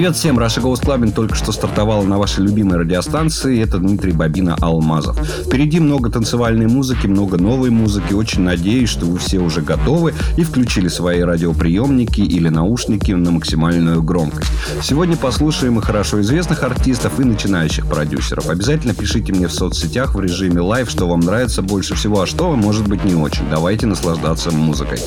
Привет всем! Russia Goes Clubbing только что стартовала на вашей любимой радиостанции. Это Дмитрий Bobina Алмазов. Впереди много танцевальной музыки, много новой музыки. Очень надеюсь, что вы все уже готовы и включили свои радиоприемники или наушники на максимальную громкость. Сегодня послушаем и хорошо известных артистов, и начинающих продюсеров. Обязательно пишите мне в соцсетях в режиме live, что вам нравится больше всего, а что может быть не очень. Давайте наслаждаться музыкой.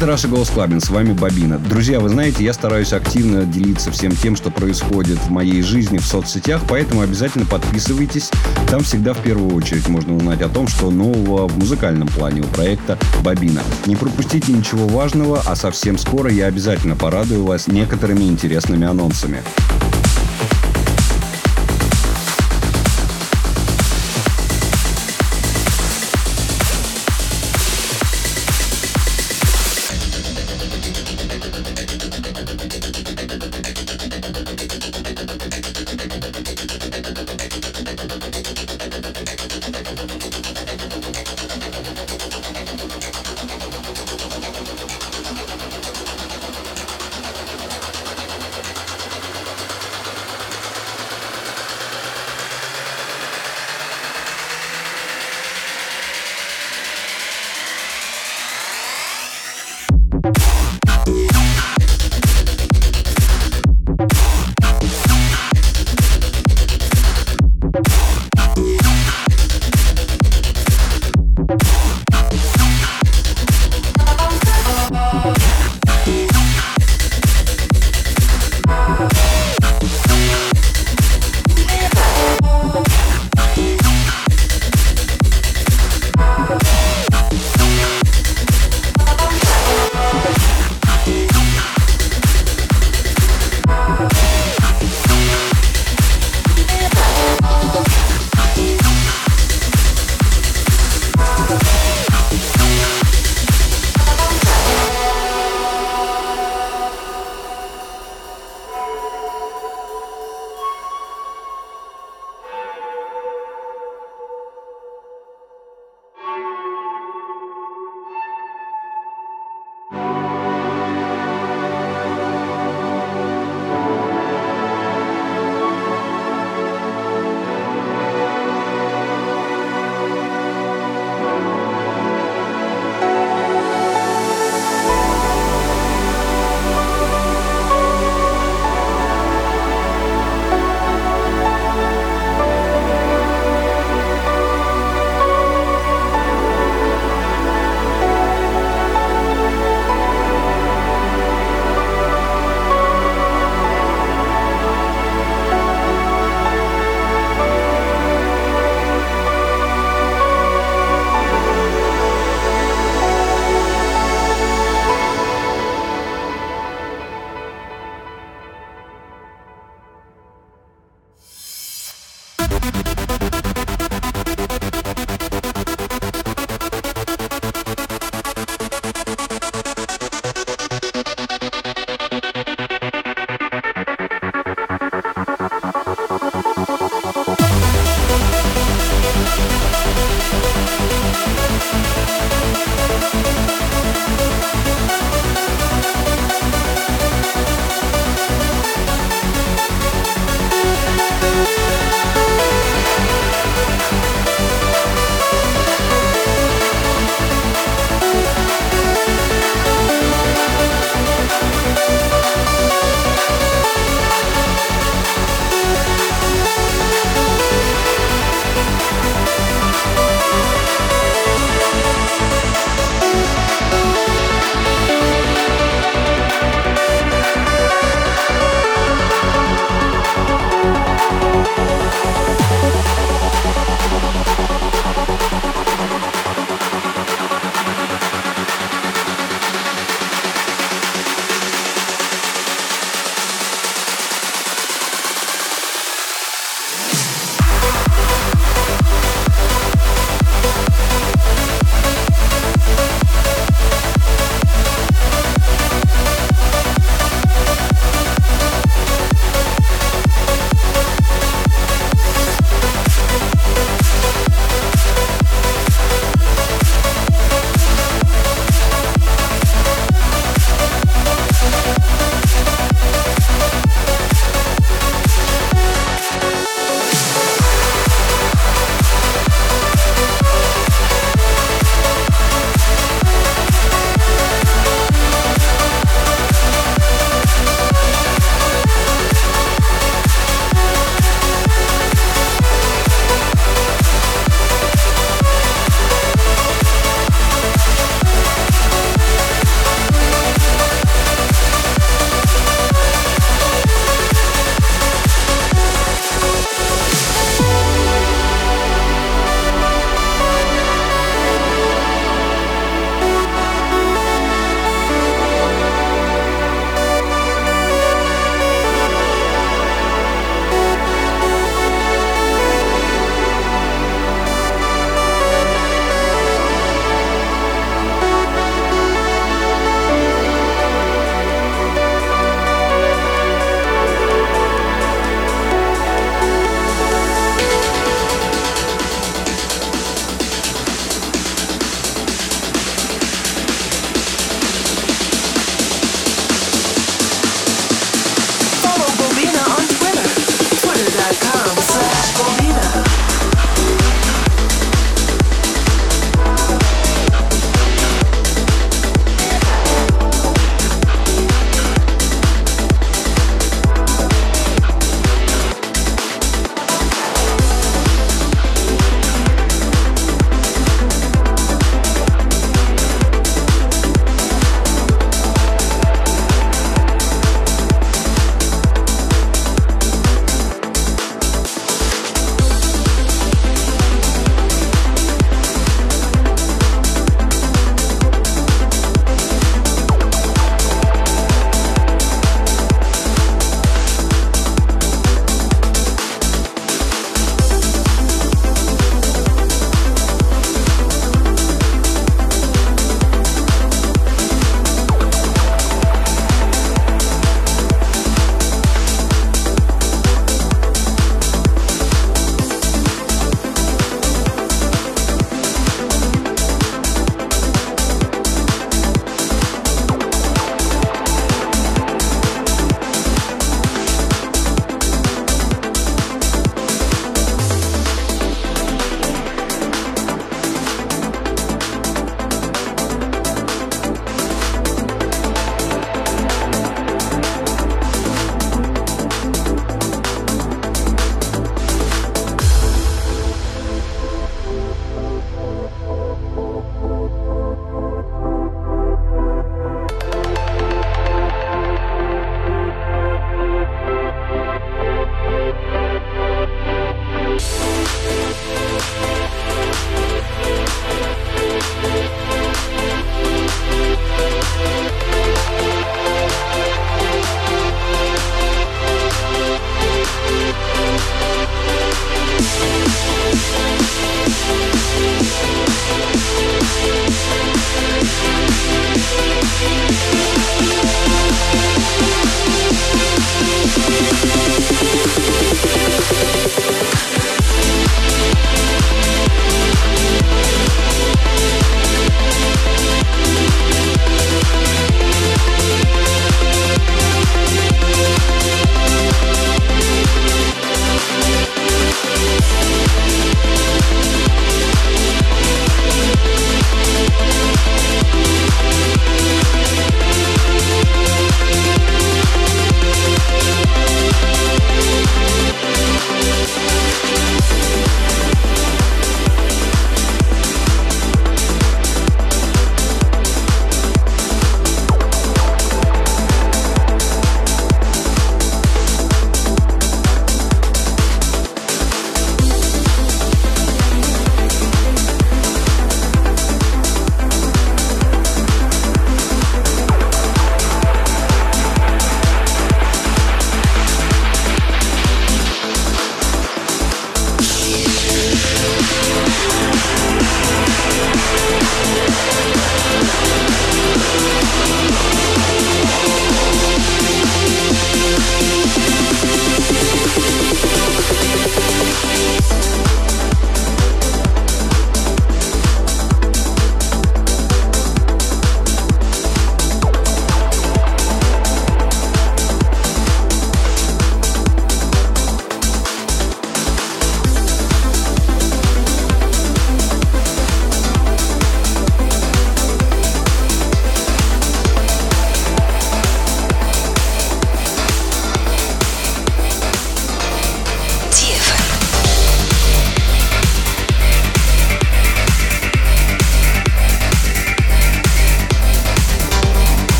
Это Раша Голос Клабин, с вами Бабина. Друзья, вы знаете, я стараюсь активно делиться всем тем, что происходит в моей жизни в соцсетях, поэтому обязательно подписывайтесь. Там всегда в первую очередь можно узнать о том, что нового в музыкальном плане у проекта Бабина. Не пропустите ничего важного, а совсем скоро я обязательно порадую вас некоторыми интересными анонсами.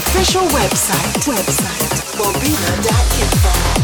official website, website, bobina.info.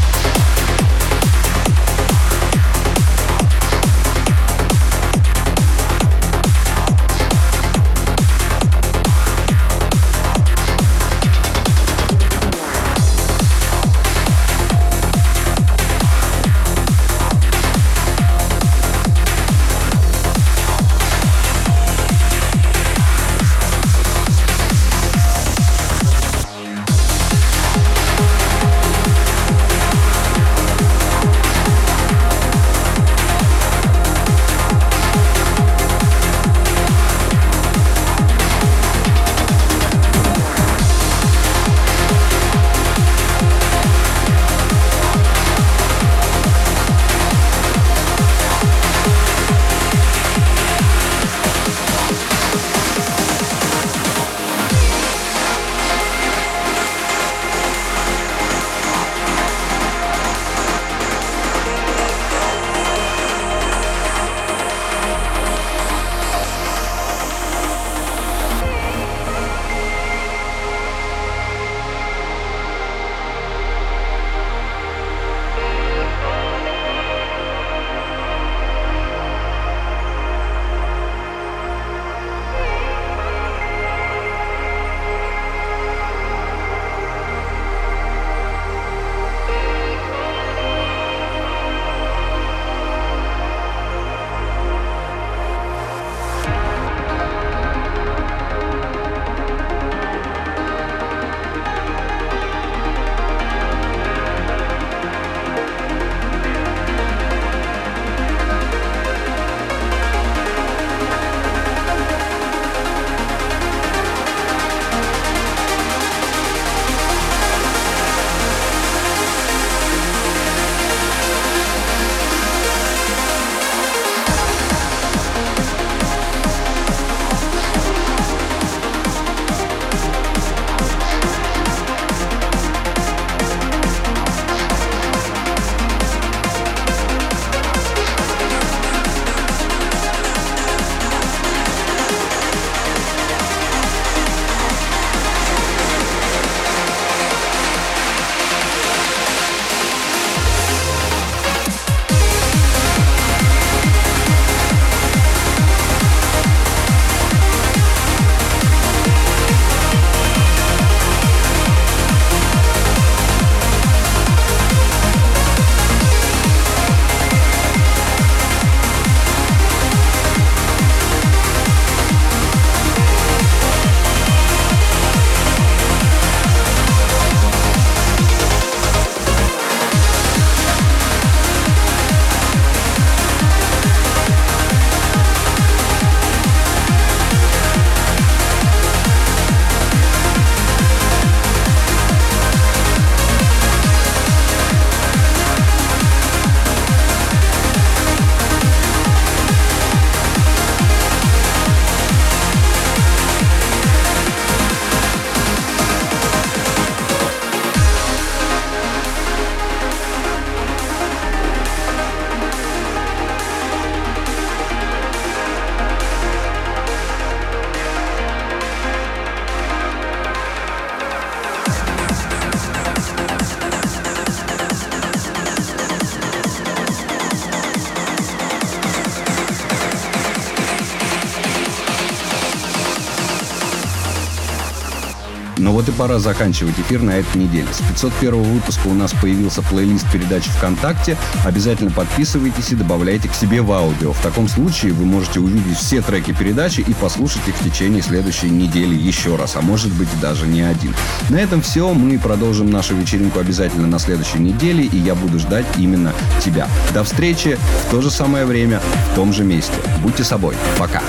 вот и пора заканчивать эфир на этой неделе. С 501 выпуска у нас появился плейлист передач ВКонтакте. Обязательно подписывайтесь и добавляйте к себе в аудио. В таком случае вы можете увидеть все треки передачи и послушать их в течение следующей недели еще раз, а может быть даже не один. На этом все. Мы продолжим нашу вечеринку обязательно на следующей неделе, и я буду ждать именно тебя. До встречи в то же самое время, в том же месте. Будьте собой. Пока.